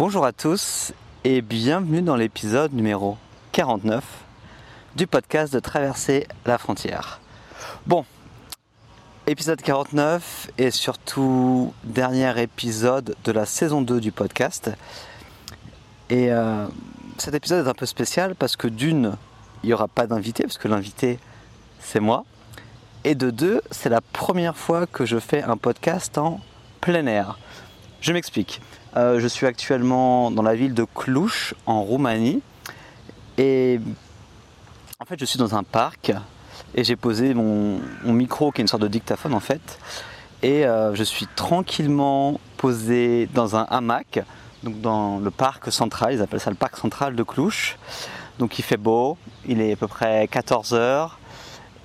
Bonjour à tous et bienvenue dans l'épisode numéro 49 du podcast de Traverser la frontière. Bon, épisode 49 et surtout dernier épisode de la saison 2 du podcast. Et euh, cet épisode est un peu spécial parce que d'une, il n'y aura pas d'invité, parce que l'invité c'est moi. Et de deux, c'est la première fois que je fais un podcast en plein air. Je m'explique. Euh, je suis actuellement dans la ville de Cluj, en Roumanie. Et en fait, je suis dans un parc et j'ai posé mon, micro, qui est une sorte de dictaphone en fait. Et euh, je suis tranquillement posé dans un hamac, donc dans le parc central, ils appellent ça le parc central de Cluj. Donc il fait beau, il est à peu près 14 heures.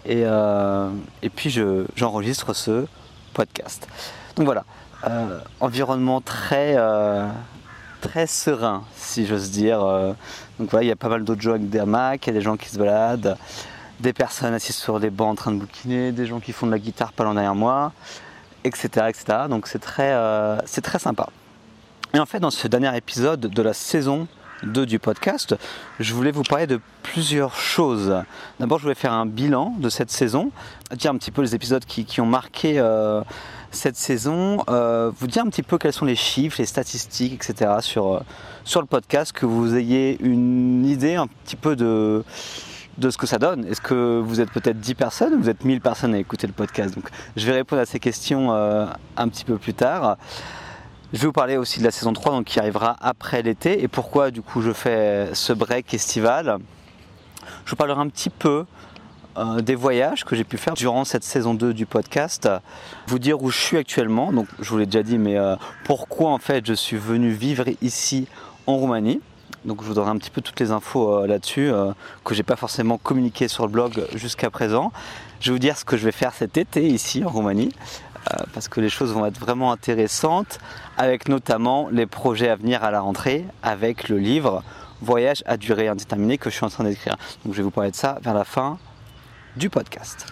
Et, euh, et puis j'enregistre ce podcast. Donc voilà, euh, environnement très, euh, très serein, si j'ose dire. donc voilà, il y a pas mal d'autres gens avec des hamacs, il y a des gens qui se baladent, des personnes assises sur des bancs en train de bouquiner, des gens qui font de la guitare pas derrière moi, etc. etc. Donc c'est très, c'est très sympa. Et en fait, dans ce dernier épisode de la saison 2 du podcast, je voulais vous parler de plusieurs choses. D'abord, je voulais faire un bilan de cette saison, dire un petit peu les épisodes qui, ont marqué euh, cette saison, euh, vous dire un petit peu quels sont les chiffres, les statistiques, etc. sur, euh, sur le podcast, que vous ayez une idée un petit peu de de ce que ça donne. Est-ce que vous êtes peut-être 10 personnes ou vous êtes 1000 personnes à écouter le podcast? Donc je vais répondre à ces questions un petit peu plus tard. Je vais vous parler aussi de la saison 3 donc, qui arrivera après l'été et pourquoi du coup je fais ce break estival? Je vous parlerai un petit peu euh, des voyages que j'ai pu faire durant cette saison 2 du podcast, vous dire où je suis actuellement, donc je vous l'ai déjà dit, mais euh, pourquoi en fait je suis venu vivre ici en Roumanie? Donc je vous donnerai un petit peu toutes les infos euh, là-dessus que j'ai pas forcément communiqué sur le blog jusqu'à présent. Je vais vous dire ce que je vais faire cet été ici en Roumanie. Euh, parce que les choses vont être vraiment intéressantes, avec notamment les projets à venir à la rentrée, avec le livre Voyage à durée indéterminée que je suis en train d'écrire. Donc je vais vous parler de ça vers la fin du podcast.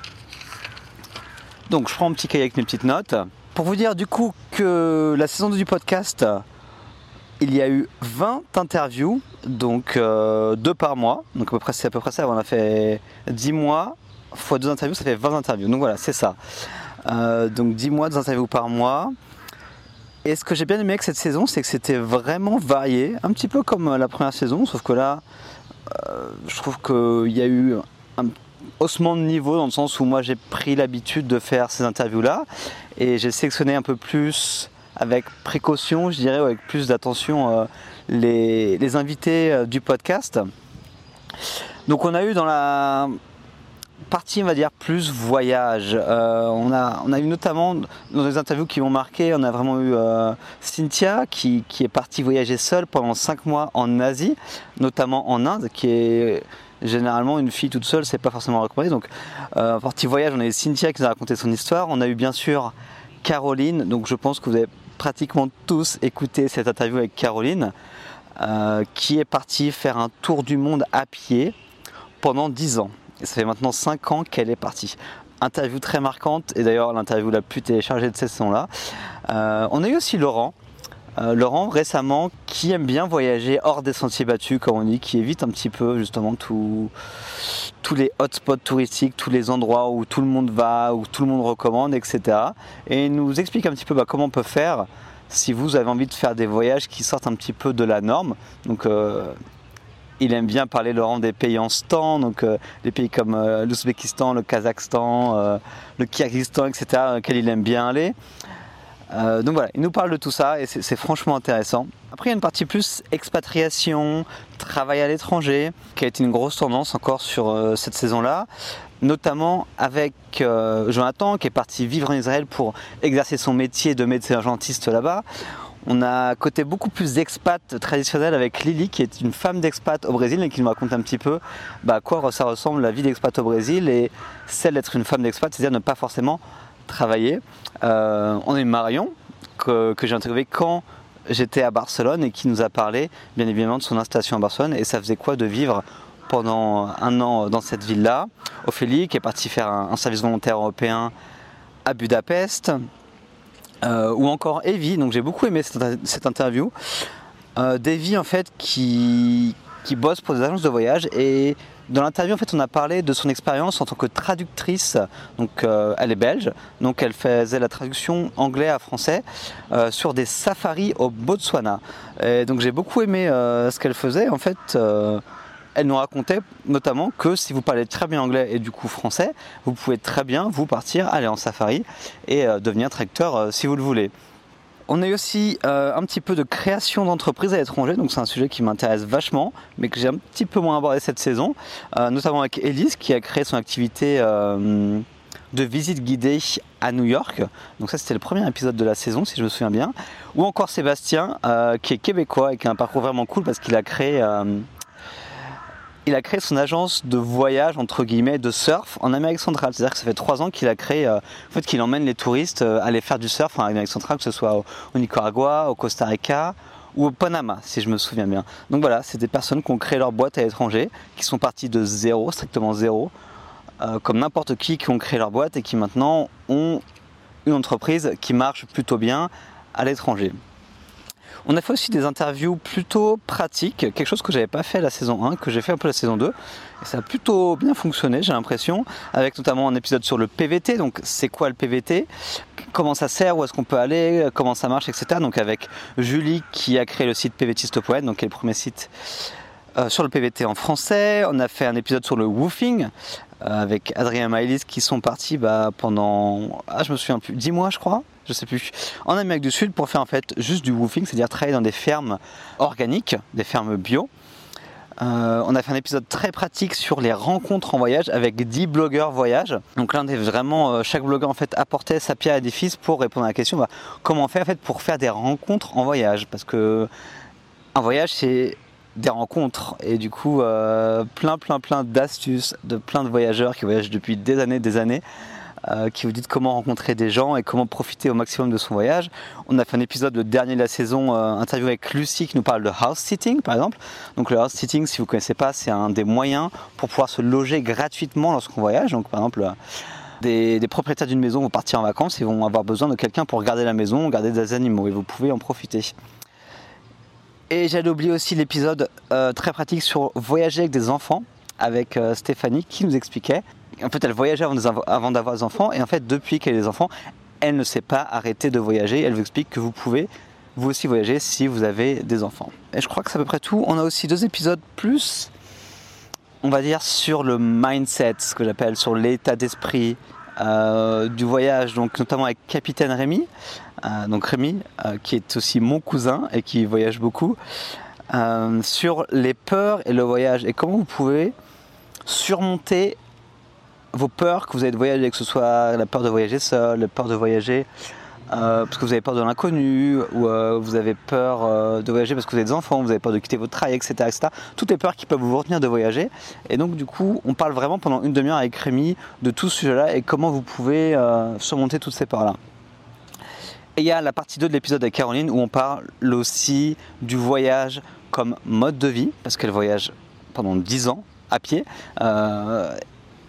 Donc je prends un petit cahier avec mes petites notes. Pour vous dire du coup que la saison 2 du podcast, il y a eu 20 interviews, donc euh, deux par mois. Donc à peu près, c'est à peu près ça. On a fait 10 mois fois deux interviews, ça fait 20 interviews. Donc voilà, c'est ça. Euh, donc 10 mois, 2 interviews par mois. Et ce que j'ai bien aimé avec cette saison, c'est que c'était vraiment varié, un petit peu comme euh, la première saison, sauf que là, euh, je trouve qu'il y a eu un haussement de niveau dans le sens où moi j'ai pris l'habitude de faire ces interviews-là et j'ai sélectionné un peu plus avec précaution, je dirais, avec plus d'attention les, invités du podcast. Donc on a eu dans la partie, on va dire, plus voyage. Euh, on, a, eu notamment, dans des interviews qui m'ont marqué, on a vraiment eu euh, Cynthia qui, est partie voyager seule pendant 5 mois en Asie, notamment en Inde, qui est généralement une fille toute seule, c'est pas forcément recommandé. Donc, euh, partie voyage, on a eu Cynthia qui nous a raconté son histoire. On a eu bien sûr Caroline, donc je pense que vous avez pratiquement tous écouté cette interview avec Caroline, qui est partie faire un tour du monde à pied pendant 10 ans ça fait maintenant 5 ans qu'elle est partie. Interview très marquante, et d'ailleurs l'interview la plus téléchargée de cette saison-là. Euh, on a eu aussi Laurent, euh, Laurent récemment qui aime bien voyager hors des sentiers battus comme on dit, qui évite un petit peu justement tous les hotspots touristiques, tous les endroits où tout le monde va, où tout le monde recommande, etc. Et il nous explique un petit peu bah, comment on peut faire si vous avez envie de faire des voyages qui sortent un petit peu de la norme. Donc euh, il aime bien parler Laurent des pays en stand, donc euh, des pays comme euh, l'Ouzbékistan, le Kazakhstan, euh, le Kyrgyzstan, etc., auxquels il aime bien aller. donc voilà, il nous parle de tout ça et c'est franchement intéressant. Après, il y a une partie plus expatriation, travail à l'étranger, qui a été une grosse tendance encore sur cette saison-là, notamment avec Jonathan qui est parti vivre en Israël pour exercer son métier de médecin urgentiste là-bas. On a côté beaucoup plus d'expat traditionnel avec Lily, qui est une femme d'expat au Brésil et qui nous raconte un petit peu bah, à quoi ça ressemble la vie d'expat au Brésil et celle d'être une femme d'expat, c'est-à-dire ne pas forcément travailler. Euh, on a eu Marion, que, j'ai interviewé quand j'étais à Barcelone et qui nous a parlé bien évidemment de son installation à Barcelone et ça faisait quoi de vivre pendant un an dans cette ville-là. Ophélie qui est partie faire un service volontaire européen à Budapest. Euh, ou encore Evie, donc j'ai beaucoup aimé cette, interview. euh, en fait qui, qui bosse pour des agences de voyage et dans l'interview en fait on a parlé de son expérience en tant que traductrice. Donc euh, elle est belge, donc elle faisait la traduction anglais à français euh, sur des safaris au Botswana. Et donc j'ai beaucoup aimé ce qu'elle faisait. En fait, elle nous racontait notamment que si vous parlez très bien anglais et du coup français, vous pouvez très bien vous partir aller en safari et euh, devenir traducteur euh, si vous le voulez. On a eu aussi euh, un petit peu de création d'entreprises à l'étranger, donc c'est un sujet qui m'intéresse vachement, mais que j'ai un petit peu moins abordé cette saison, notamment avec Elise qui a créé son activité de visite guidée à New York. Donc ça c'était le premier épisode de la saison si je me souviens bien. Ou encore Sébastien qui est québécois et qui a un parcours vraiment cool parce qu'il a créé il a créé son agence de voyage entre guillemets de surf en Amérique centrale. C'est-à-dire que ça fait trois ans qu'il a créé, euh, en fait, qu'il emmène les touristes euh, aller faire du surf en Amérique centrale, que ce soit au, au Nicaragua, au Costa Rica ou au Panama, si je me souviens bien. Donc voilà, c'est des personnes qui ont créé leur boîte à l'étranger, qui sont parties de zéro, strictement zéro, euh, comme n'importe qui qui ont créé leur boîte et qui maintenant ont une entreprise qui marche plutôt bien à l'étranger. On a fait aussi des interviews plutôt pratiques, quelque chose que j'avais pas fait la saison 1, que j'ai fait un peu la saison 2. Et ça a plutôt bien fonctionné, j'ai l'impression, avec notamment un épisode sur le PVT. Donc, c'est quoi le PVT Comment ça sert? Où est-ce qu'on peut aller? Comment ça marche, etc. Donc, avec Julie qui a créé le site PVTiste.net, donc qui est le premier site euh, sur le PVT en français. On a fait un épisode sur le woofing euh, avec Adrien et Maëlys qui sont partis bah, pendant, ah, je me souviens plus, 10 mois, je crois je sais plus, en Amérique du Sud pour faire en fait juste du woofing, c'est-à-dire travailler dans des fermes organiques, des fermes bio. Euh, on a fait un épisode très pratique sur les rencontres en voyage avec 10 blogueurs voyage. Donc là, on est vraiment, euh, chaque blogueur en fait apportait sa pierre à l'édifice pour répondre à la question bah, comment fait en fait pour faire des rencontres en voyage? Parce que un voyage, c'est des rencontres et du coup, euh, plein, plein, plein d'astuces de plein de voyageurs qui voyagent depuis des années, des années euh, qui vous dit comment rencontrer des gens et comment profiter au maximum de son voyage. On a fait un épisode, le dernier de la saison, euh, interview avec Lucie qui nous parle de house sitting par exemple. Donc le house sitting, si vous ne connaissez pas, c'est un des moyens pour pouvoir se loger gratuitement lorsqu'on voyage. Donc par exemple, euh, des, propriétaires d'une maison vont partir en vacances et vont avoir besoin de quelqu'un pour garder la maison, garder des animaux et vous pouvez en profiter. Et j'allais oublier aussi l'épisode très pratique sur voyager avec des enfants avec Stéphanie qui nous expliquait en fait, elle voyageait avant, d'avoir des enfants, et en fait, depuis qu'elle a des enfants, elle ne s'est pas arrêtée de voyager. Elle vous explique que vous pouvez vous aussi voyager si vous avez des enfants. Et je crois que c'est à peu près tout. On a aussi deux épisodes plus, on va dire, sur le mindset, ce que j'appelle sur l'état d'esprit euh, du voyage, donc notamment avec Capitaine Rémi, euh, donc Rémi, euh, qui est aussi mon cousin et qui voyage beaucoup, sur les peurs et le voyage et comment vous pouvez surmonter vos peurs que vous avez de voyager, que ce soit la peur de voyager seul, la peur de voyager euh, parce que vous avez peur de l'inconnu, ou euh, vous avez peur euh, de voyager parce que vous avez des enfants, vous avez peur de quitter votre travail, etc., etc. Toutes les peurs qui peuvent vous retenir de voyager. Et donc, du coup, on parle vraiment pendant une demi-heure avec Rémi de tout ce sujet-là et comment vous pouvez surmonter toutes ces peurs-là. Et il y a la partie 2 de l'épisode avec Caroline où on parle aussi du voyage comme mode de vie, parce qu'elle voyage pendant 10 ans à pied.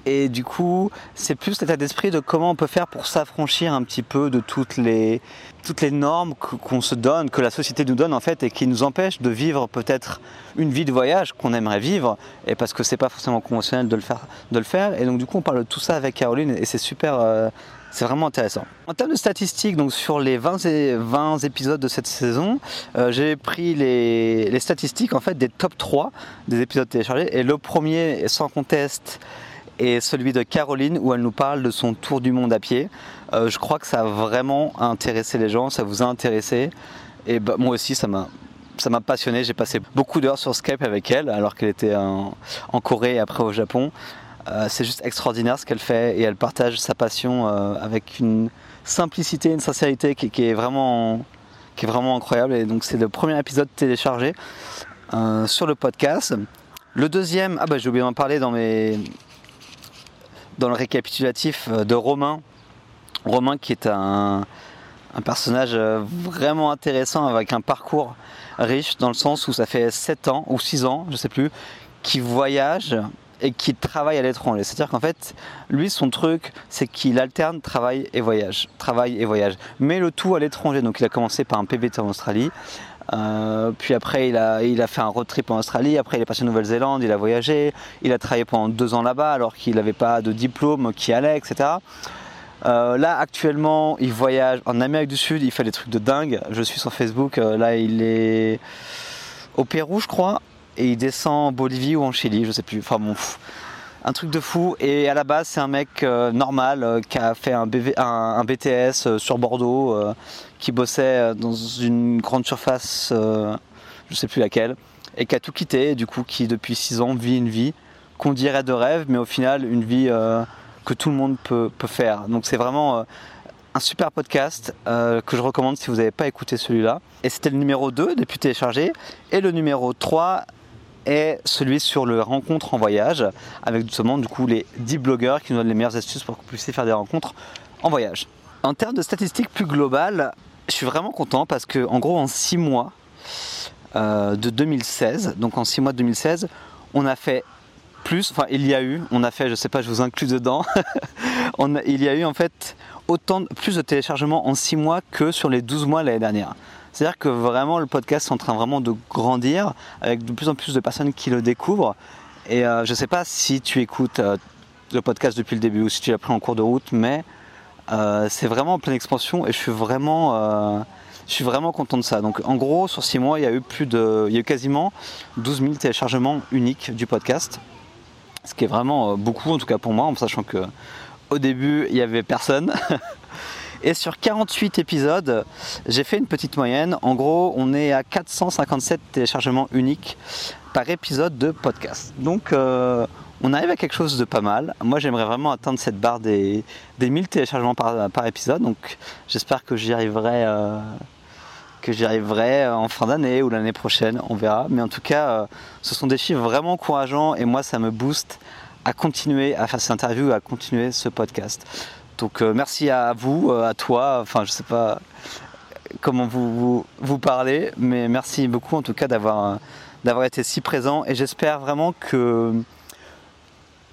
Et du coup, c'est plus l'état d'esprit de comment on peut faire pour s'affranchir un petit peu de toutes les, toutes les normes qu'on se donne, que la société nous donne en fait, et qui nous empêchent de vivre peut-être une vie de voyage qu'on aimerait vivre, et parce que c'est pas forcément conventionnel de le faire. De le faire. Et donc du coup, on parle de tout ça avec Caroline, et c'est super. euh, c'est vraiment intéressant. En termes de statistiques, donc sur les 20, et 20 épisodes de cette saison, euh, j'ai pris les, les statistiques en fait des top 3 des épisodes téléchargés. Et le premier, sans conteste, est celui de Caroline où elle nous parle de son tour du monde à pied. Euh, je crois que ça a vraiment intéressé les gens, ça vous a intéressé. Et bah, moi aussi, ça m'a ça m'a passionné. J'ai passé beaucoup d'heures sur Skype avec elle alors qu'elle était en, Corée et après au Japon. Euh, c'est juste extraordinaire ce qu'elle fait et elle partage sa passion euh, avec une simplicité, une sincérité qui, est vraiment qui est vraiment incroyable. Et donc c'est le premier épisode téléchargé sur le podcast. Le deuxième, ah bah j'ai oublié d'en parler dans mes dans le récapitulatif euh, de Romain. Romain qui est un, personnage euh, vraiment intéressant avec un parcours riche dans le sens où ça fait 7 ans ou 6 ans, je sais plus, qui voyage et qui travaille à l'étranger. C'est-à-dire qu'en fait, lui, son truc, c'est qu'il alterne travail et voyage. Travail et voyage. Mais le tout à l'étranger. Donc il a commencé par un PVT en Australie. Euh, puis après, il a, fait un road trip en Australie. Après, il est parti en Nouvelle-Zélande. Il a voyagé. Il a travaillé pendant deux ans là-bas alors qu'il n'avait pas de diplôme qui allait, etc. Euh, là, actuellement, il voyage en Amérique du Sud. Il fait des trucs de dingue. Je suis sur Facebook. Euh, là, il est au Pérou, je crois. Et il descend en Bolivie ou en Chili. Je sais plus. Enfin bon. un truc de fou. Et à la base, c'est un mec normal qui a fait un BTS sur Bordeaux, qui bossait dans une grande surface, euh, je sais plus laquelle, et qui a tout quitté, du coup qui depuis 6 ans vit une vie qu'on dirait de rêve, mais au final une vie euh, que tout le monde peut, faire. Donc c'est vraiment euh, un super podcast que je recommande si vous n'avez pas écouté celui-là. Et c'était le numéro 2 depuis téléchargé, et le numéro 3 est celui sur le rencontre en voyage, avec justement du coup les 10 blogueurs qui nous donnent les meilleures astuces pour que vous puissiez faire des rencontres en voyage. En termes de statistiques plus globales, je suis vraiment content parce que en gros en 6 mois euh, de 2016, donc en 6 mois de 2016, on a fait plus, enfin il y a eu, on a fait, je sais pas, je vous inclus dedans, il y a eu en fait autant plus de téléchargements en 6 mois que sur les 12 mois l'année dernière. C'est-à-dire que vraiment le podcast est en train vraiment de grandir avec de plus en plus de personnes qui le découvrent. Et euh, je ne sais pas si tu écoutes euh, le podcast depuis le début ou si tu l'as pris en cours de route, mais euh, c'est vraiment en pleine expansion et je suis vraiment, euh, je suis vraiment content de ça. Donc en gros, sur 6 mois, il y a eu plus de, il y a eu quasiment 12 000 téléchargements uniques du podcast, ce qui est vraiment euh, beaucoup en tout cas pour moi, en sachant que au début il y avait personne. Et sur 48 épisodes, j'ai fait une petite moyenne. En gros, on est à 457 téléchargements uniques par épisode de podcast. Donc, on arrive à quelque chose de pas mal. Moi, j'aimerais vraiment atteindre cette barre des, des 1000 téléchargements par, épisode. Donc, j'espère que j'y arriverai, euh, que j'y arriverai en fin d'année ou l'année prochaine. On verra. Mais en tout cas, euh, ce sont des chiffres vraiment encourageants et moi, ça me booste à continuer à faire cette interview, à continuer ce podcast. Donc, euh, merci à vous, à toi. Enfin, je sais pas comment vous, vous, parlez, mais merci beaucoup en tout cas d'avoir été si présent et j'espère vraiment que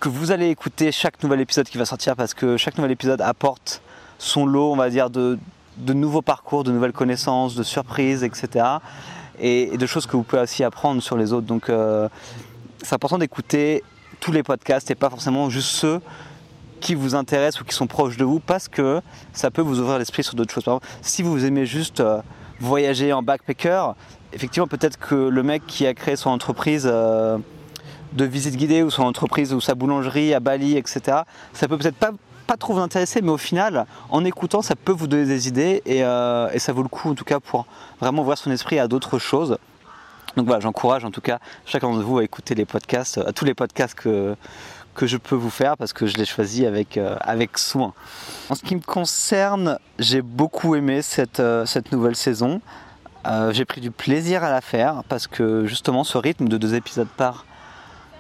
que vous allez écouter chaque nouvel épisode qui va sortir parce que chaque nouvel épisode apporte son lot, on va dire, de, nouveaux parcours, de nouvelles connaissances, de surprises, etc. Et, de choses que vous pouvez aussi apprendre sur les autres. Donc euh, c'est important d'écouter tous les podcasts et pas forcément juste ceux qui vous intéressent ou qui sont proches de vous parce que ça peut vous ouvrir l'esprit sur d'autres choses. Par exemple, si vous aimez juste euh, voyager en backpacker, effectivement peut-être que le mec qui a créé son entreprise... Euh, de visite guidée ou son entreprise ou sa boulangerie à Bali, etc. Ça peut peut-être pas, pas trop vous intéresser, mais au final, en écoutant, ça peut vous donner des idées et, euh, ça vaut le coup en tout cas pour vraiment voir son esprit à d'autres choses. Donc voilà, j'encourage en tout cas chacun de vous à écouter les podcasts, à tous les podcasts que, que je peux vous faire parce que je l'ai choisi avec, euh, avec soin. En ce qui me concerne, j'ai beaucoup aimé cette, euh, cette nouvelle saison. j'ai pris du plaisir à la faire parce que justement ce rythme de deux épisodes par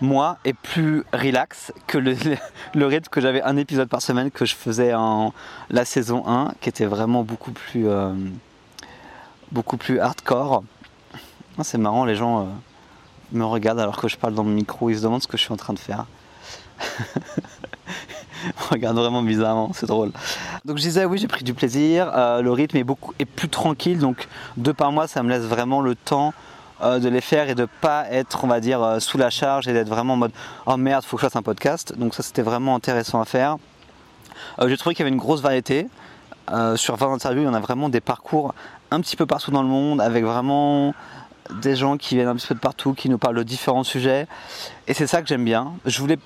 moi est plus relax que le, rythme que j'avais un épisode par semaine que je faisais en la saison 1 qui était vraiment beaucoup plus euh, beaucoup plus hardcore. Ah, c'est marrant, les gens euh, me regardent alors que je parle dans le micro, ils se demandent ce que je suis en train de faire. me regardent vraiment bizarrement, c'est drôle. Donc je disais oui j'ai pris du plaisir, euh, le rythme est beaucoup est plus tranquille, donc deux par mois ça me laisse vraiment le temps euh, de les faire et de pas être, on va dire, euh, sous la charge et d'être vraiment en mode oh merde, faut que je fasse un podcast. Donc ça, c'était vraiment intéressant à faire. Euh, j'ai trouvé qu'il y avait une grosse variété. sur 20 interviews, il y en a vraiment des parcours un petit peu partout dans le monde avec vraiment des gens qui viennent un petit peu de partout, qui nous parlent de différents sujets. Et c'est ça que j'aime bien. Je voulais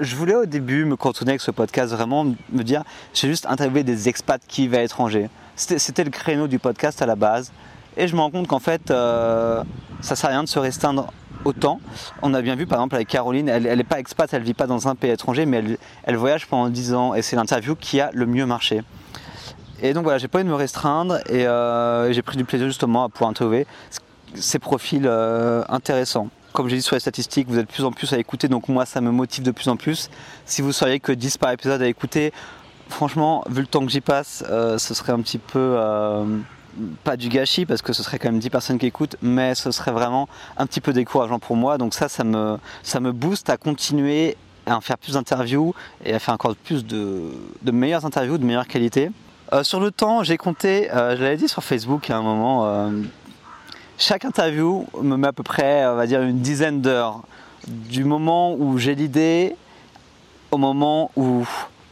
je voulais au début me cantonner avec ce podcast, vraiment me dire, j'ai juste interviewé des expats qui vivent à l'étranger. C'était le créneau du podcast à la base. Et je me rends compte qu'en fait, euh, ça sert à rien de se restreindre autant. On a bien vu par exemple avec Caroline, elle n'est pas expat, elle vit pas dans un pays étranger, mais elle, voyage pendant 10 ans et c'est l'interview qui a le mieux marché. Et donc voilà, j'ai pas envie de me restreindre et euh, j'ai pris du plaisir justement à pouvoir interviewer ces profils euh, intéressants. Comme j'ai dit sur les statistiques, vous êtes de plus en plus à écouter, donc moi ça me motive de plus en plus. Si vous seriez que 10 par épisode à écouter, franchement, vu le temps que j'y passe, ce serait un petit peu pas du gâchis parce que ce serait quand même 10 personnes qui écoutent, mais ce serait vraiment un petit peu décourageant pour moi. Donc ça, ça me, ça me booste à continuer à en faire plus d'interviews et à faire encore plus de, de meilleures interviews, de meilleure qualité. Euh, sur le temps, j'ai compté, euh, je l'avais dit sur Facebook à un moment, euh, chaque interview me met à peu près, on va dire, une dizaine d'heures. Du moment où j'ai l'idée au moment où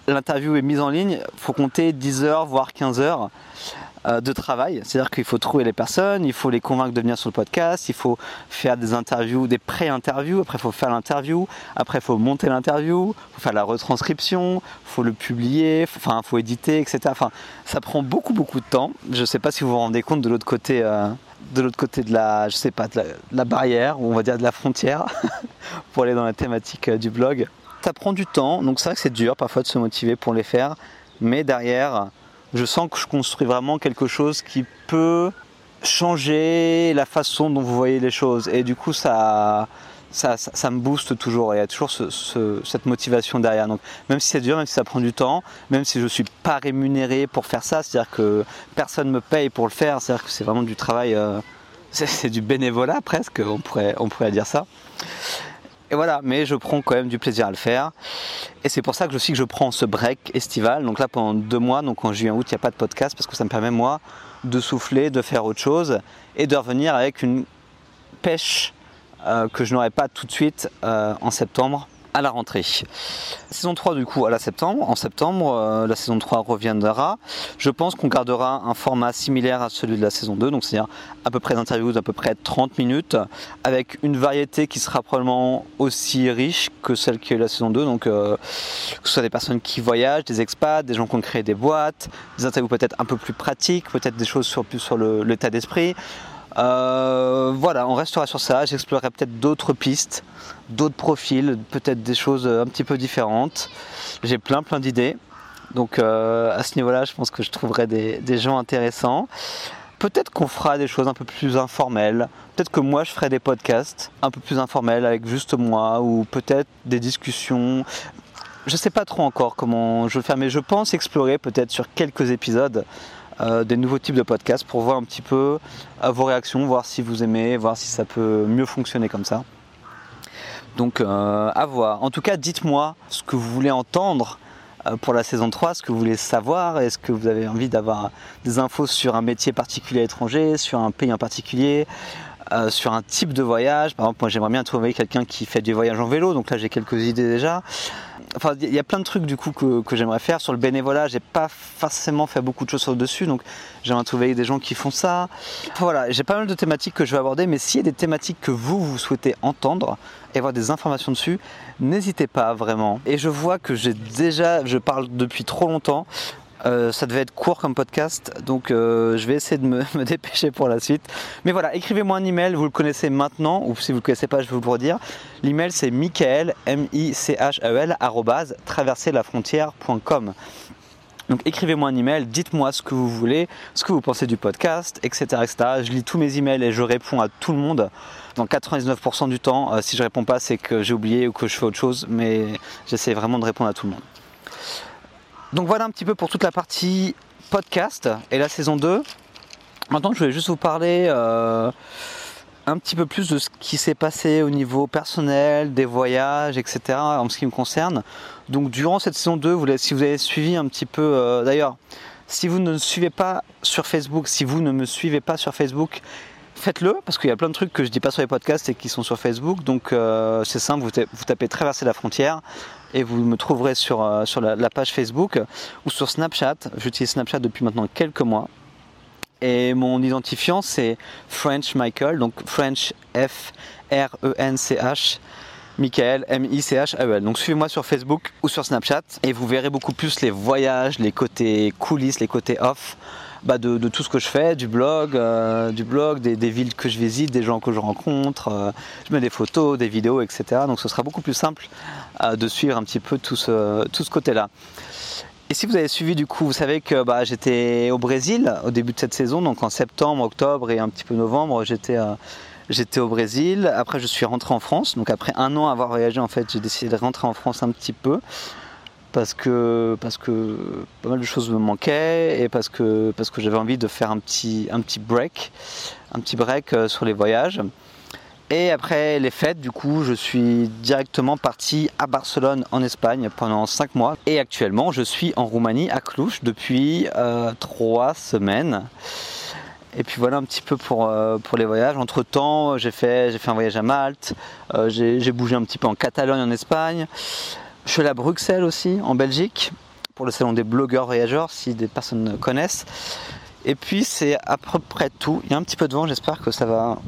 l'interview est mise en ligne, faut compter 10 heures, voire 15 heures. Euh, de travail. C'est-à-dire qu'il faut trouver les personnes, il faut les convaincre de venir sur le podcast, il faut faire des interviews, des pré-interviews, après il faut faire l'interview, après il faut monter l'interview, il faut faire la retranscription, il faut le publier, enfin il faut éditer, etc. Enfin, ça prend beaucoup beaucoup de temps. Je ne sais pas si vous vous rendez compte de l'autre côté. Euh, de l'autre côté de la, je sais pas, de la, barrière, ou on va dire de la frontière, pour aller dans la thématique euh, du blog. Ça prend du temps, donc c'est vrai que c'est dur parfois de se motiver pour les faire, mais derrière, je sens que je construis vraiment quelque chose qui peut changer la façon dont vous voyez les choses. Et du coup, ça, ça, ça, me booste toujours. Il y a toujours cette motivation derrière. Donc, même si c'est dur, même si ça prend du temps, même si je ne suis pas rémunéré pour faire ça, c'est-à-dire que personne ne me paye pour le faire, c'est-à-dire que c'est vraiment du travail, euh, c'est du bénévolat presque, on pourrait, on pourrait dire ça. Et voilà, mais je prends quand même du plaisir à le faire. Et c'est pour ça que je sais que je prends ce break estival. Donc là, pendant deux mois, donc en juillet-août, il n'y a pas de podcast parce que ça me permet, moi, de souffler, de faire autre chose et de revenir avec une pêche euh, que je n'aurais pas tout de suite euh, en septembre à la rentrée. Saison 3 du coup à la septembre. En septembre, euh, la saison 3 reviendra. Je pense qu'on gardera un format similaire à celui de la saison 2, donc c'est-à-dire à peu près d'interviews d'à peu près 30 minutes, avec une variété qui sera probablement aussi riche que celle qui est la saison 2, donc euh, que ce soit des personnes qui voyagent, des expats, des gens qui ont créé des boîtes, des interviews peut-être un peu plus pratiques, peut-être des choses sur, plus sur l'état d'esprit. Euh, voilà, on restera sur ça. J'explorerai peut-être d'autres pistes, d'autres profils, peut-être des choses un petit peu différentes. J'ai plein plein d'idées. Donc euh, à ce niveau-là, je pense que je trouverai des, gens intéressants. Peut-être qu'on fera des choses un peu plus informelles. Peut-être que moi, je ferai des podcasts un peu plus informels avec juste moi, ou peut-être des discussions. Je ne sais pas trop encore comment je vais faire, mais je pense explorer peut-être sur quelques épisodes euh, des nouveaux types de podcasts pour voir un petit peu euh, vos réactions, voir si vous aimez, voir si ça peut mieux fonctionner comme ça. Donc euh, à voir. En tout cas, dites-moi ce que vous voulez entendre pour la saison 3, ce que vous voulez savoir, est-ce que vous avez envie d'avoir des infos sur un métier particulier à l'étranger, sur un pays en particulier, sur un type de voyage? Par exemple, moi j'aimerais bien trouver quelqu'un qui fait du voyage en vélo, donc là j'ai quelques idées déjà enfin, il y a plein de trucs du coup que, j'aimerais faire sur le bénévolat. J'ai pas forcément fait beaucoup de choses sur dessus, donc j'aimerais trouver des gens qui font ça. voilà, j'ai pas mal de thématiques que je vais aborder, mais s'il y a des thématiques que vous vous souhaitez entendre et avoir des informations dessus, n'hésitez pas vraiment. Et je vois que j'ai déjà, je parle depuis trop longtemps. Euh, ça devait être court comme podcast, donc euh, je vais essayer de me, dépêcher pour la suite. Mais voilà, écrivez-moi un email, vous le connaissez maintenant, ou si vous ne le connaissez pas, je vais vous le redire. L'email c'est michael, M-I-C-H-E-L, traverserlafrontière.com. Donc écrivez-moi un email, dites-moi ce que vous voulez, ce que vous pensez du podcast, etc., etc. Je lis tous mes emails et je réponds à tout le monde. Dans 99% du temps, euh, si je réponds pas, c'est que j'ai oublié ou que je fais autre chose, mais j'essaie vraiment de répondre à tout le monde. Donc voilà un petit peu pour toute la partie podcast et la saison 2. Maintenant, je voulais juste vous parler euh, un petit peu plus de ce qui s'est passé au niveau personnel, des voyages, etc. en ce qui me concerne. Donc durant cette saison 2, si vous avez suivi un petit peu, euh, d'ailleurs, si vous ne me suivez pas sur Facebook, si vous ne me suivez pas sur Facebook, faites-le parce qu'il y a plein de trucs que je dis pas sur les podcasts et qui sont sur Facebook. Donc euh, c'est simple, vous, vous, tapez traverser la frontière et vous me trouverez sur, euh, sur la, page Facebook ou sur Snapchat. J'utilise Snapchat depuis maintenant quelques mois. Et mon identifiant c'est French Michael, donc French F R E N C H. Michael, M-I-C-H-A-E-L. Donc suivez-moi sur Facebook ou sur Snapchat et vous verrez beaucoup plus les voyages, les côtés coulisses, les côtés off bah, de, tout ce que je fais, du blog, euh, du blog, des, villes que je visite, des gens que je rencontre. Euh, je mets des photos, des vidéos, etc. Donc ce sera beaucoup plus simple de suivre un petit peu tout ce, tout ce côté-là. Et si vous avez suivi du coup, vous savez que bah, j'étais au Brésil au début de cette saison, donc en septembre, octobre et un petit peu novembre, j'étais j'étais au Brésil. Après, je suis rentré en France. Donc après un an avoir voyagé, en fait, j'ai décidé de rentrer en France un petit peu parce que, parce que pas mal de choses me manquaient et parce que, parce que j'avais envie de faire un petit, un petit break, un petit break euh, sur les voyages. Et après les fêtes, du coup, je suis directement parti à Barcelone en Espagne pendant 5 mois. Et actuellement, je suis en Roumanie, à Cluj, depuis 3 euh, semaines. Et puis voilà un petit peu pour, euh, pour les voyages. Entre temps, j'ai fait, j'ai fait un voyage à Malte, euh, j'ai bougé un petit peu en Catalogne, en Espagne. Je suis allé à Bruxelles aussi, en Belgique, pour le salon des blogueurs voyageurs, si des personnes connaissent. Et puis c'est à peu près tout. Il y a un petit peu de vent, j'espère que ça va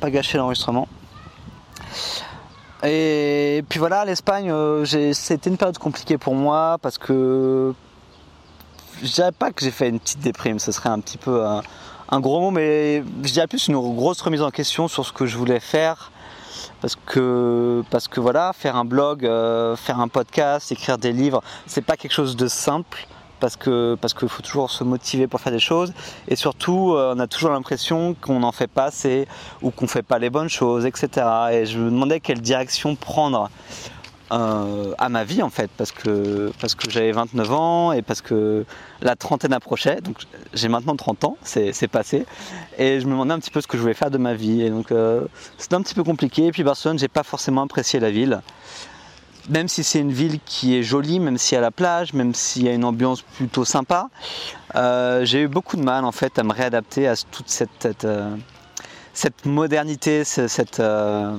pas gâcher l'enregistrement. Et puis voilà, l'Espagne, euh, c'était une période compliquée pour moi parce que je dirais pas que j'ai fait une petite déprime, ce serait un petit peu un, gros mot, mais je dirais plus une grosse remise en question sur ce que je voulais faire. Parce que, parce que voilà, faire un blog, euh, faire un podcast, écrire des livres, c'est pas quelque chose de simple parce que parce qu'il faut toujours se motiver pour faire des choses. Et surtout euh, on a toujours l'impression qu'on n'en fait pas assez ou qu'on fait pas les bonnes choses etc et je me demandais quelle direction prendre euh, à ma vie en fait parce que parce que j'avais 29 ans et parce que la trentaine approchait. Donc j'ai maintenant 30 ans c'est passé. Et je me demandais un petit peu ce que je voulais faire de ma vie. Et donc euh, c'était un petit peu compliqué. Et puis Barcelone j'ai pas forcément apprécié la ville même si c'est une ville qui est jolie, même s'il y a la plage, même s'il y a une ambiance plutôt sympa, euh, j'ai eu beaucoup de mal en fait à me réadapter à toute cette, cette, euh, modernité, cette, euh,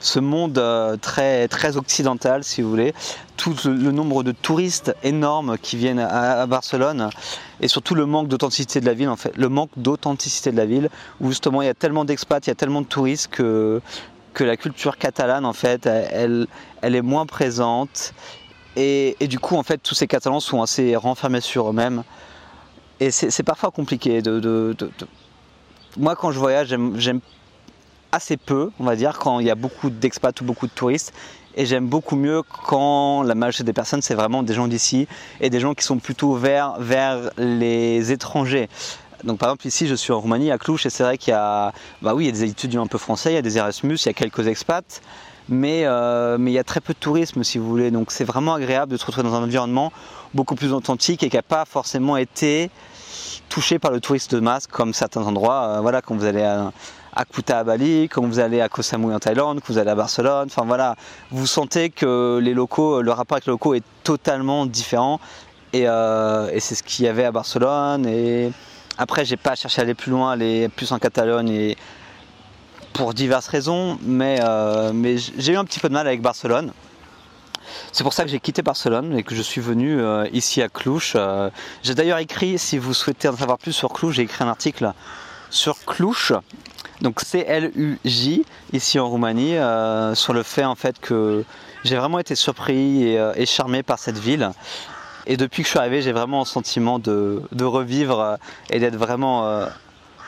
ce monde très, très occidental si vous voulez, tout le, nombre de touristes énormes qui viennent à, à Barcelone et surtout le manque d'authenticité de la ville en fait, le manque d'authenticité de la ville où justement il y a tellement d'expats, il y a tellement de touristes que que la culture catalane, en fait, elle, elle est moins présente. Et, du coup, en fait, tous ces Catalans sont assez renfermés sur eux-mêmes. Et c'est parfois compliqué. De, Moi, quand je voyage, j'aime assez peu, on va dire, quand il y a beaucoup d'expats ou beaucoup de touristes. Et j'aime beaucoup mieux quand la majorité des personnes, c'est vraiment des gens d'ici et des gens qui sont plutôt vers, vers les étrangers. Donc par exemple ici je suis en Roumanie à Cluj et c'est vrai qu'il y a bah oui il y a des étudiants un peu français, il y a des Erasmus, il y a quelques expats, mais, euh, mais il y a très peu de tourisme si vous voulez. Donc c'est vraiment agréable de se retrouver dans un environnement beaucoup plus authentique et qui n'a pas forcément été touché par le tourisme de masse comme certains endroits. Euh, voilà quand vous allez à, Kuta à Bali, quand vous allez à Koh Samui en Thaïlande, quand vous allez à Barcelone, enfin voilà, vous sentez que les locaux, le rapport avec les locaux est totalement différent et, euh, c'est ce qu'il y avait à Barcelone après, j'ai pas cherché à aller plus loin, aller plus en Catalogne et pour diverses raisons, mais, euh, mais j'ai eu un petit peu de mal avec Barcelone. C'est pour ça que j'ai quitté Barcelone et que je suis venu euh, ici à Cluj. Euh, j'ai d'ailleurs écrit, si vous souhaitez en savoir plus sur Cluj, j'ai écrit un article sur Cluj, donc C-L-U-J, ici en Roumanie, sur le fait en fait que j'ai vraiment été surpris et charmé par cette ville et depuis que je suis arrivé, j'ai vraiment un sentiment de, revivre euh, et d'être vraiment euh,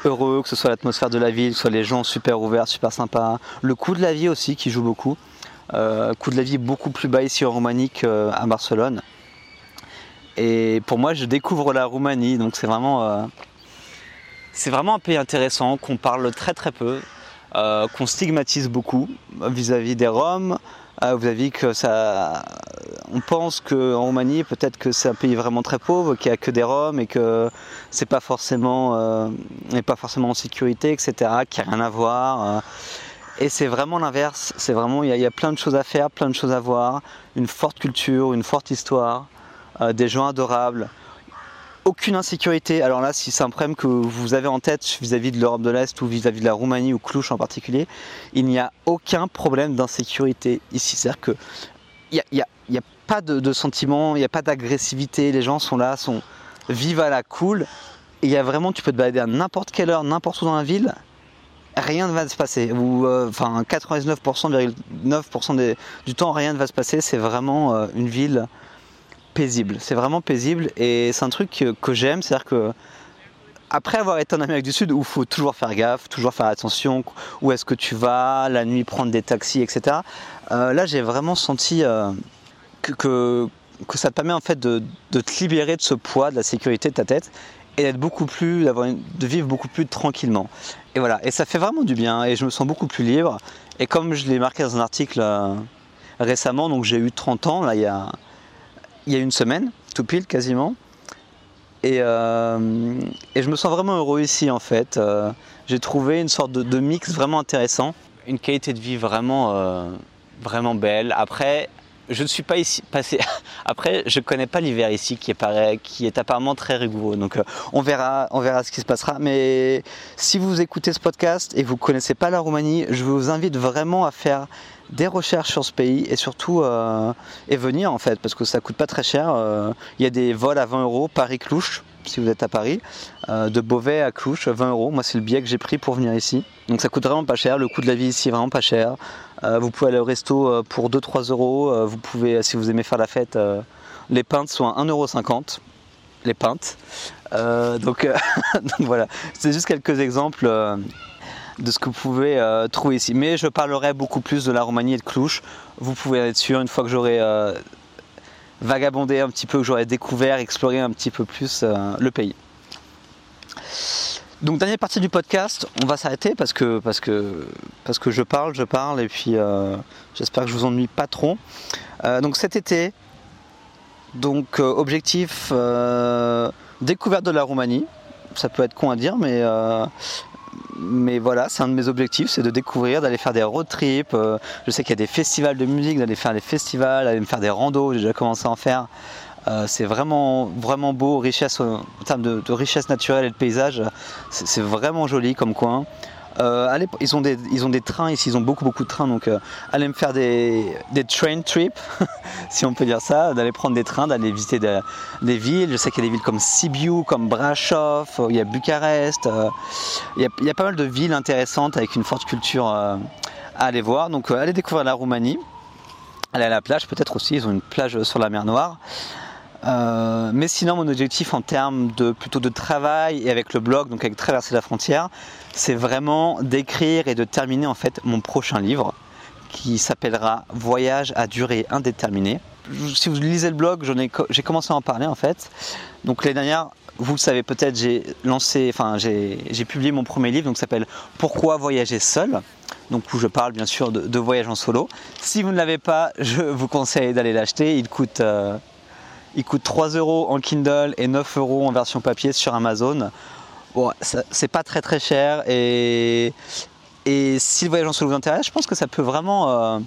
heureux, que ce soit l'atmosphère de la ville, que ce soit les gens super ouverts, super sympas. Le coût de la vie aussi qui joue beaucoup. Euh, coût de la vie beaucoup plus bas ici en Roumanie qu'à Barcelone. Et pour moi, je découvre la Roumanie, donc c'est vraiment, c'est vraiment un pays intéressant qu'on parle très très peu, qu'on stigmatise beaucoup vis-à-vis -vis des Roms, ah, vous avez que ça. On pense qu'en Roumanie, peut-être que c'est un pays vraiment très pauvre, qu'il n'y a que des Roms et que c'est forcément, euh, pas forcément en sécurité, etc., qu'il n'y a rien à voir. Euh. Et c'est vraiment l'inverse. C'est vraiment, il y, a plein de choses à faire, plein de choses à voir, une forte culture, une forte histoire, euh, des gens adorables aucune insécurité. Alors là, si c'est un problème que vous avez en tête vis-à-vis de l'Europe de l'Est ou vis-à-vis de la Roumanie ou Cluj en particulier, il n'y a aucun problème d'insécurité ici. C'est-à-dire que il n'y a, pas de, sentiment, il n'y a pas d'agressivité. Les gens sont là, sont vivent à la cool. Il y a vraiment, tu peux te balader à n'importe quelle heure, n'importe où dans la ville. Rien ne va se passer. Ou euh, enfin 99,9% du temps, rien ne va se passer. C'est vraiment euh, une ville paisible. C'est vraiment paisible et c'est un truc que, j'aime, c'est-à-dire que après avoir été en Amérique du Sud où il faut toujours faire gaffe, toujours faire attention, où est-ce que tu vas, la nuit prendre des taxis, etc. Euh, là j'ai vraiment senti euh, que, ça te permet en fait de, te libérer de ce poids, de la sécurité de ta tête et d'être beaucoup plus, de vivre beaucoup plus tranquillement. Et voilà, et ça fait vraiment du bien et je me sens beaucoup plus libre. Et comme je l'ai marqué dans un article euh, récemment, donc j'ai eu 30 ans, là il y a il y a une semaine, tout pile quasiment. Et, euh, et, je me sens vraiment heureux ici en fait. Euh, j'ai trouvé une sorte de, mix vraiment intéressant, une qualité de vie vraiment, euh, vraiment belle. Après, je ne suis pas ici passé. Après, je connais pas l'hiver ici qui est apparemment très rigoureux. Donc, euh, on verra, ce qui se passera. Mais si vous écoutez ce podcast et vous connaissez pas la Roumanie, je vous invite vraiment à faire des recherches sur ce pays et surtout euh, et venir en fait parce que ça coûte pas très cher. Euh, il y a des vols à 20 euros Paris-Clouche si vous êtes à Paris, de Beauvais à Clouche, 20 euros. Moi, c'est le billet que j'ai pris pour venir ici. Donc, ça coûte vraiment pas cher. Le coût de la vie ici vraiment pas cher. Euh, vous pouvez aller au resto euh, pour 2-3 euros. Euh, vous pouvez, si vous aimez faire la fête, les pintes sont à 1,50€. Les pintes. donc, voilà, c'est juste quelques exemples de ce que vous pouvez trouver ici. Mais je parlerai beaucoup plus de la Roumanie et de Clouche. Vous pouvez être sûr, une fois que j'aurai vagabondé un petit peu, que j'aurai découvert, exploré un petit peu plus le pays. Donc dernière partie du podcast, on va s'arrêter parce que parce que parce que je parle, je parle et puis euh, j'espère que je vous ennuie pas trop. Euh, donc cet été, donc euh, objectif découverte de la Roumanie. Ça peut être con à dire, mais mais voilà, c'est un de mes objectifs, c'est de découvrir, d'aller faire des road trips. je sais qu'il y a des festivals de musique, d'aller faire des festivals, d'aller me faire des randos. J'ai déjà commencé à en faire. Euh, c'est vraiment, vraiment beau, richesse, en termes de, richesse naturelle et de paysage. C'est vraiment joli comme coin. Euh, ils, ont des, trains ici, ils ont beaucoup beaucoup de trains, donc euh, allez me faire des, des train trips, si on peut dire ça, d'aller prendre des trains, d'aller visiter des, villes. Je sais qu'il y a des villes comme Sibiu, comme Brasov, il y a Bucarest, il, y a, il, y a, pas mal de villes intéressantes avec une forte culture à aller voir. Donc allez découvrir la Roumanie, allez à la plage peut-être aussi, ils ont une plage sur la mer Noire. Euh, mais sinon, mon objectif en termes de plutôt de travail et avec le blog, donc avec traverser la frontière, c'est vraiment d'écrire et de terminer en fait mon prochain livre qui s'appellera Voyage à durée indéterminée. Si vous lisez le blog, j'ai commencé à en parler en fait. Donc l'année dernière, vous le savez peut-être, j'ai lancé, enfin j'ai publié mon premier livre, donc s'appelle Pourquoi voyager seul? Donc où je parle bien sûr de, voyage en solo. Si vous ne l'avez pas, je vous conseille d'aller l'acheter. Il coûte euh, il coûte 3 euros en Kindle et 9 euros en version papier sur Amazon. Bon, c'est pas très très cher et, et si le voyage en solo vous intéresse, je pense que ça peut vraiment. Euh,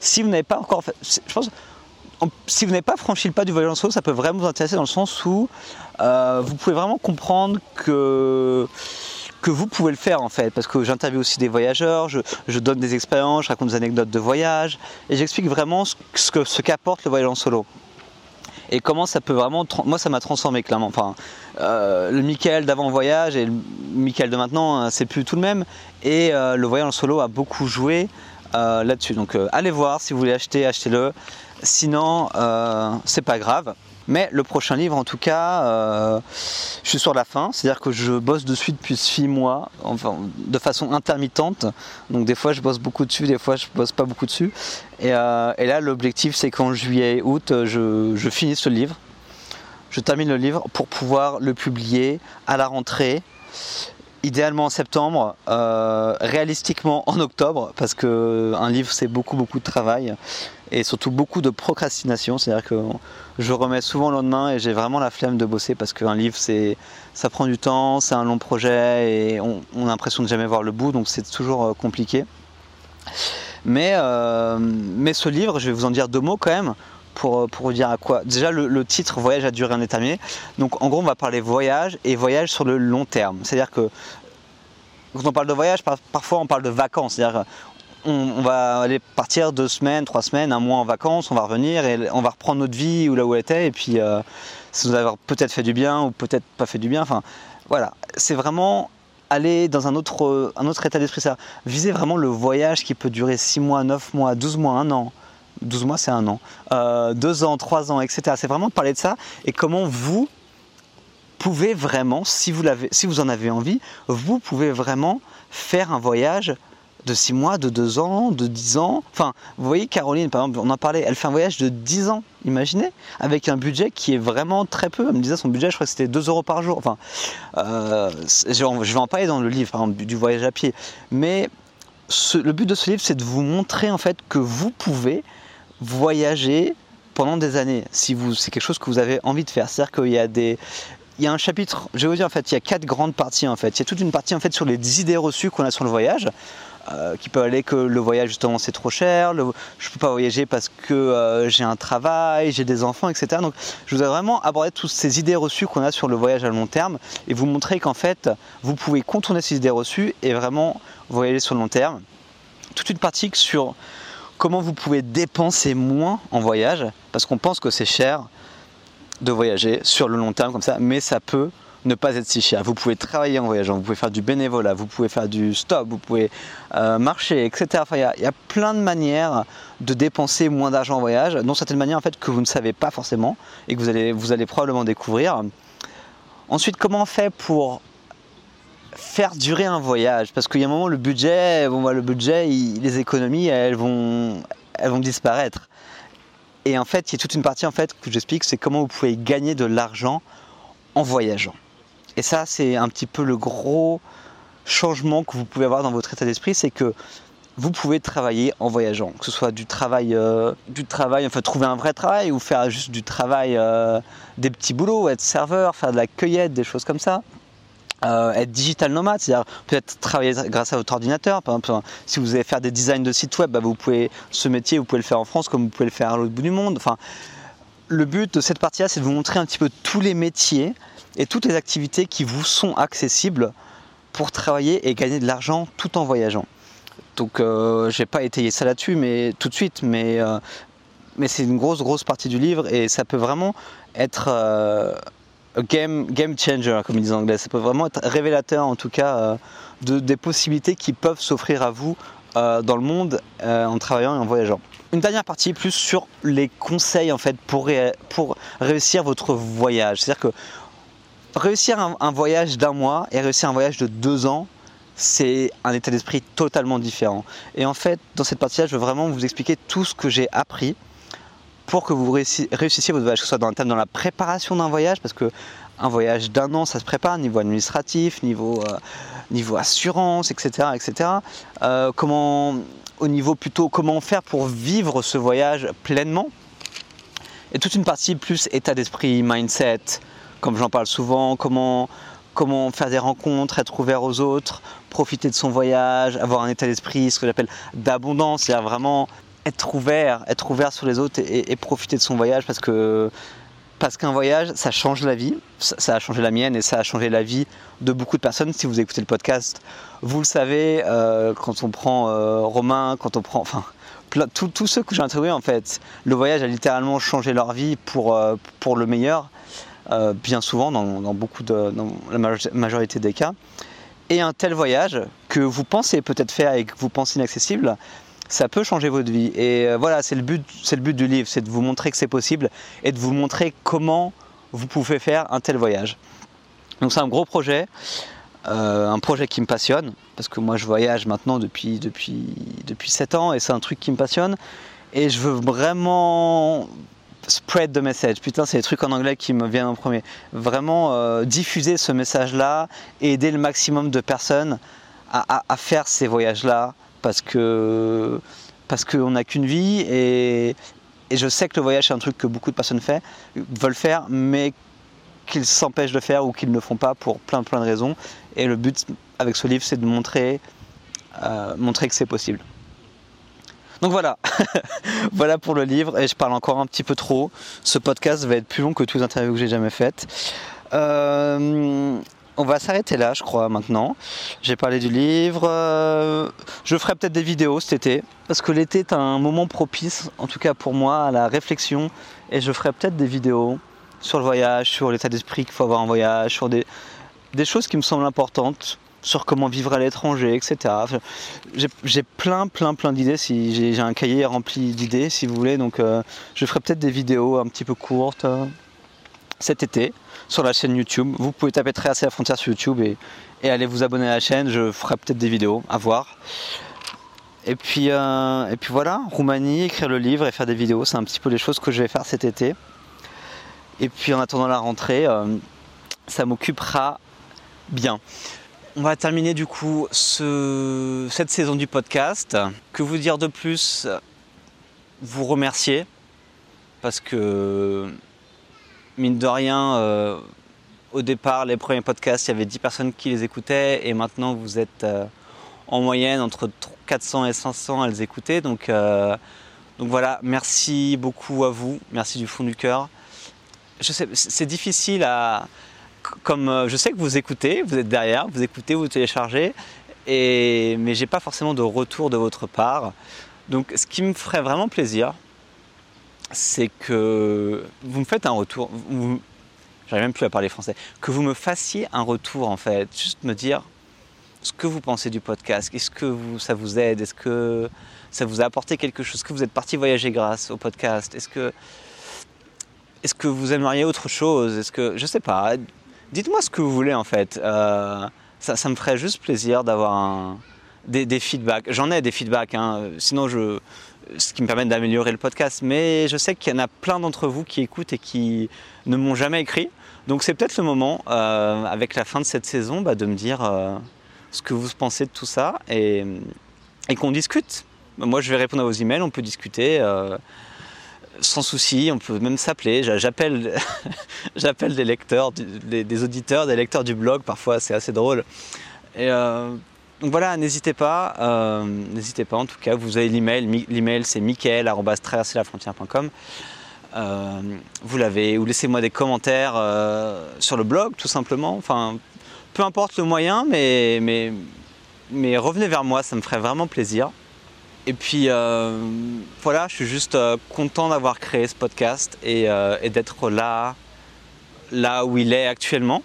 si vous n'avez pas encore je pense, si vous n'avez pas franchi le pas du voyage en solo, ça peut vraiment vous intéresser dans le sens où euh, vous pouvez vraiment comprendre que que vous pouvez le faire en fait, parce que j'interviewe aussi des voyageurs, je, donne des expériences, je raconte des anecdotes de voyage, et j'explique vraiment ce, ce qu'apporte le voyage en solo et comment ça peut vraiment. Moi, ça m'a transformé clairement. Enfin, euh, le Michael d'avant voyage et le Michael de maintenant, hein, c'est plus tout le même. Et euh, le voyage en solo a beaucoup joué euh, là-dessus. Donc, allez voir si vous voulez acheter, achetez-le. Sinon, c'est pas grave. Mais le prochain livre, en tout cas, euh, je suis sur la fin, c'est-à-dire que je bosse dessus depuis six mois, de façon intermittente. Donc des fois, je bosse beaucoup dessus, des fois, je bosse pas beaucoup dessus. Et, euh, là, l'objectif, c'est qu'en juillet, août, je, finis ce livre. Je termine le livre pour pouvoir le publier à la rentrée idéalement en septembre, euh, réalistiquement en octobre, parce que un livre c'est beaucoup beaucoup de travail et surtout beaucoup de procrastination. C'est-à-dire que je remets souvent le lendemain et j'ai vraiment la flemme de bosser parce qu'un livre c'est ça prend du temps, c'est un long projet et on, a l'impression de jamais voir le bout, donc c'est toujours euh, compliqué. Mais, euh, mais ce livre, je vais vous en dire deux mots quand même pour, pour vous dire à quoi. Déjà, le, titre Voyage à durée indéterminée. Donc, en gros, on va parler voyage et voyage sur le long terme. C'est-à-dire que quand on parle de voyage, parfois on parle de vacances. C'est-à-dire on, va aller partir deux semaines, trois semaines, un mois en vacances, on va revenir et on va reprendre notre vie ou là où elle était. Et puis, euh, ça nous a peut-être fait du bien ou peut-être pas fait du bien. Enfin, voilà. C'est vraiment aller dans un autre, un autre état d'esprit. Ça, viser vraiment le voyage qui peut durer six mois, neuf mois, 12 mois, un an. 12 mois, c'est un an. Euh, deux ans, trois ans, etc. C'est vraiment parler de ça et comment vous pouvez vraiment, si vous, si vous en avez envie, vous pouvez vraiment faire un voyage de six mois, de deux ans, de dix ans. Enfin, vous voyez, Caroline, par exemple, on en parlait, elle fait un voyage de 10 ans, imaginez, avec un budget qui est vraiment très peu. Elle me disait son budget, je crois que c'était 2 euros par jour. Enfin, euh, je vais en parler dans le livre, du voyage à pied. Mais le but de ce livre, c'est de vous montrer en fait que vous pouvez voyager pendant des années, si c'est quelque chose que vous avez envie de faire. C'est-à-dire qu'il y a des, il y a un chapitre, je vais vous dire en fait, il y a quatre grandes parties en fait. Il y a toute une partie en fait sur les idées reçues qu'on a sur le voyage. Euh, qui peut aller que le voyage justement c'est trop cher, je ne peux pas voyager parce que euh, j'ai un travail, j'ai des enfants, etc. Donc je voudrais vraiment aborder toutes ces idées reçues qu'on a sur le voyage à long terme et vous montrer qu'en fait vous pouvez contourner ces idées reçues et vraiment voyager sur le long terme. Toute une partie sur comment vous pouvez dépenser moins en voyage parce qu'on pense que c'est cher de voyager sur le long terme comme ça, mais ça peut ne pas être si cher. Vous pouvez travailler en voyageant, vous pouvez faire du bénévolat, vous pouvez faire du stop, vous pouvez euh, marcher, etc. Il y, a plein de manières de dépenser moins d'argent en voyage, dont certaines manières en fait que vous ne savez pas forcément et que vous allez, probablement découvrir. Ensuite, comment on fait pour faire durer un voyage? Parce qu'il y a un moment, le budget, le budget, les économies, elles vont, elles vont disparaître. Et en fait, il y a toute une partie en fait que j'explique, c'est comment vous pouvez gagner de l'argent en voyageant. Et ça, c'est un petit peu le gros changement que vous pouvez avoir dans votre état d'esprit, c'est que vous pouvez travailler en voyageant, que ce soit du travail, euh, du travail, enfin trouver un vrai travail ou faire juste du travail, euh, des petits boulots, être serveur, faire de la cueillette, des choses comme ça. Euh, être digital nomade, c'est-à-dire peut-être travailler grâce à votre ordinateur. Par exemple, si vous allez faire des designs de sites web, bah, vous pouvez ce métier, vous pouvez le faire en France comme vous pouvez le faire à l'autre bout du monde. Enfin, le but de cette partie-là, c'est de vous montrer un petit peu tous les métiers et toutes les activités qui vous sont accessibles pour travailler et gagner de l'argent tout en voyageant. Donc euh, j'ai pas étayé ça là-dessus mais tout de suite mais euh, mais c'est une grosse grosse partie du livre et ça peut vraiment être euh, game changer comme ils disent en anglais. Ça peut vraiment être révélateur en tout cas euh, de, des possibilités qui peuvent s'offrir à vous dans le monde en travaillant et en voyageant. Une dernière partie plus sur les conseils en fait pour, réussir votre voyage. C'est-à-dire que réussir un, voyage d'un mois et réussir un voyage de deux ans, c'est un état d'esprit totalement différent. Et en fait, dans cette partie-là, je veux vraiment vous expliquer tout ce que j'ai appris pour que vous réussissiez votre voyage, que ce soit dans, dans la préparation d'un voyage, parce que un voyage d'un an, ça se prépare, niveau administratif, niveau, euh, assurance, etc. etc. Euh, comment, au niveau plutôt, comment faire pour vivre ce voyage pleinement? Et toute une partie plus état d'esprit, mindset, comme j'en parle souvent, comment, comment faire des rencontres, être ouvert aux autres, profiter de son voyage, avoir un état d'esprit, ce que j'appelle d'abondance, c'est-à-dire vraiment être ouvert, être ouvert sur les autres et, profiter de son voyage parce que parce qu'un voyage, ça change la vie, ça, a changé la mienne et ça a changé la vie de beaucoup de personnes. Si vous écoutez le podcast, vous le savez, euh, quand on prend euh, Romain, quand on prend, enfin, tous ceux que j'ai interviewés en fait, le voyage a littéralement changé leur vie pour, euh, pour le meilleur. Bien souvent dans, beaucoup de, dans la majorité des cas. Et un tel voyage que vous pensez peut-être faire et que vous pensez inaccessible, ça peut changer votre vie. Et euh, voilà, c'est le but, c'est le but du livre, c'est de vous montrer que c'est possible et de vous montrer comment vous pouvez faire un tel voyage. Donc c'est un gros projet, euh, un projet qui me passionne parce que moi je voyage maintenant depuis depuis depuis 7 ans et c'est un truc qui me passionne et je veux vraiment spread the message. Putain, c'est les trucs en anglais qui me viennent en premier. Vraiment euh, diffuser ce message-là et aider le maximum de personnes à, faire ces voyages-là parce que parce qu'on n'a qu'une vie et, je sais que le voyage c'est un truc que beaucoup de personnes veulent faire, mais qu'ils s'empêchent de faire ou qu'ils ne font pas pour plein plein de raisons. Et le but avec ce livre, c'est de montrer euh, montrer que c'est possible. Donc voilà, voilà pour le livre et je parle encore un petit peu trop. Ce podcast va être plus long que toutes les interviews que j'ai jamais faites. Euh, on va s'arrêter là, je crois, maintenant. J'ai parlé du livre. Euh, je ferai peut-être des vidéos cet été, parce que l'été est un moment propice, en tout cas pour moi, à la réflexion. Et je ferai peut-être des vidéos sur le voyage, sur l'état d'esprit qu'il faut avoir en voyage, sur des, choses qui me semblent importantes sur comment vivre à l'étranger, etc. J'ai plein, plein, plein d'idées. J'ai un cahier rempli d'idées, si vous voulez. Donc, euh, je ferai peut-être des vidéos un petit peu courtes euh, cet été sur la chaîne YouTube. Vous pouvez taper très assez la frontière sur YouTube et, aller vous abonner à la chaîne. Je ferai peut-être des vidéos à voir. Et puis, euh, et puis voilà, Roumanie, écrire le livre et faire des vidéos, c'est un petit peu les choses que je vais faire cet été. Et puis en attendant la rentrée, ça m'occupera bien. On va terminer du coup cette saison du podcast. Que vous dire de plus? Vous remercier parce que mine de rien, euh, au départ, les premiers podcasts, il y avait 10 personnes qui les écoutaient et maintenant vous êtes euh, en moyenne entre 400 et 500 à les écouter. Donc, euh, donc voilà, merci beaucoup à vous, merci du fond du cœur. Je sais, c'est difficile. Comme je sais que vous écoutez, vous êtes derrière, vous écoutez, vous téléchargez, et, mais j'ai pas forcément de retour de votre part. Donc ce qui me ferait vraiment plaisir, c'est que vous me faites un retour. J'arrive même plus à parler français. Que vous me fassiez un retour en fait, juste me dire ce que vous pensez du podcast. Est-ce que ça vous aide Est-ce que ça vous a apporté quelque chose Est-ce que vous êtes parti voyager grâce au podcast Est-ce que, est-ce que vous aimeriez autre chose Est-ce que, je sais pas. Dites-moi ce que vous voulez en fait. Euh, ça, me ferait juste plaisir d'avoir des, des, feedbacks. J'en ai des feedbacks, hein. sinon je, ce qui me permet d'améliorer le podcast. Mais je sais qu'il y en a plein d'entre vous qui écoutent et qui ne m'ont jamais écrit. Donc c'est peut-être le moment, euh, avec la fin de cette saison, bah, de me dire euh, ce que vous pensez de tout ça et, qu'on discute. Moi, je vais répondre à vos emails, on peut discuter euh, sans souci, on peut même s'appeler. J'appelle, j'appelle des lecteurs, des, auditeurs, des lecteurs du blog. Parfois, c'est assez drôle. Donc voilà, n'hésitez pas, euh, n'hésitez pas en tout cas, vous avez l'email, l'email c'est michael.traverserlafrontière.com. Euh, vous l'avez, ou laissez-moi des commentaires euh, sur le blog tout simplement, enfin peu importe le moyen, mais, mais, revenez vers moi, ça me ferait vraiment plaisir. Et puis voilà, je suis juste content d'avoir créé ce podcast et, et d'être là, là où il est actuellement.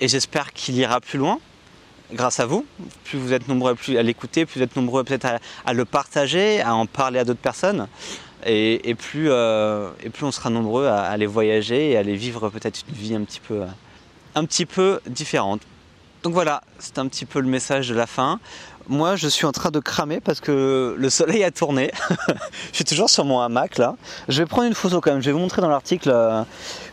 Et j'espère qu'il ira plus loin grâce à vous. Plus vous êtes nombreux à l'écouter, plus vous êtes nombreux peut-être à, le partager, à en parler à d'autres personnes. Et, plus, euh, et, plus, on sera nombreux à, à, aller voyager et à aller vivre peut-être une vie un petit peu, un petit peu différente. Donc voilà, c'est un petit peu le message de la fin. Moi, je suis en train de cramer parce que le soleil a tourné. je suis toujours sur mon hamac là. Je vais prendre une photo quand même. Je vais vous montrer dans l'article euh,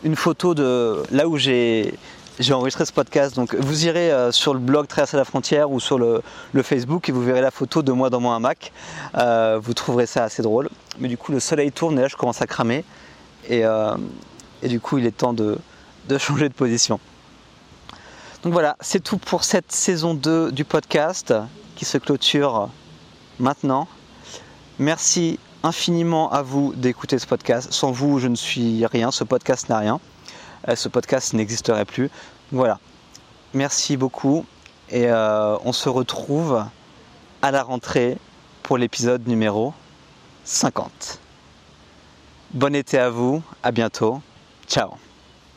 une photo de là où j'ai j'ai enregistré ce podcast. Donc vous irez euh, sur le blog Traverser la frontière ou sur le, Facebook et vous verrez la photo de moi dans mon hamac. Euh, vous trouverez ça assez drôle. Mais du coup le soleil tourne et là je commence à cramer. Et, euh, du coup il est temps de, de, changer de position. Donc voilà, c'est tout pour cette saison 2 du podcast qui se clôture maintenant. Merci infiniment à vous d'écouter ce podcast. Sans vous, je ne suis rien, ce podcast n'a rien. Euh, ce podcast n'existerait plus. Voilà. Merci beaucoup et euh, on se retrouve à la rentrée pour l'épisode numéro 50. Bon été à vous, à bientôt. Ciao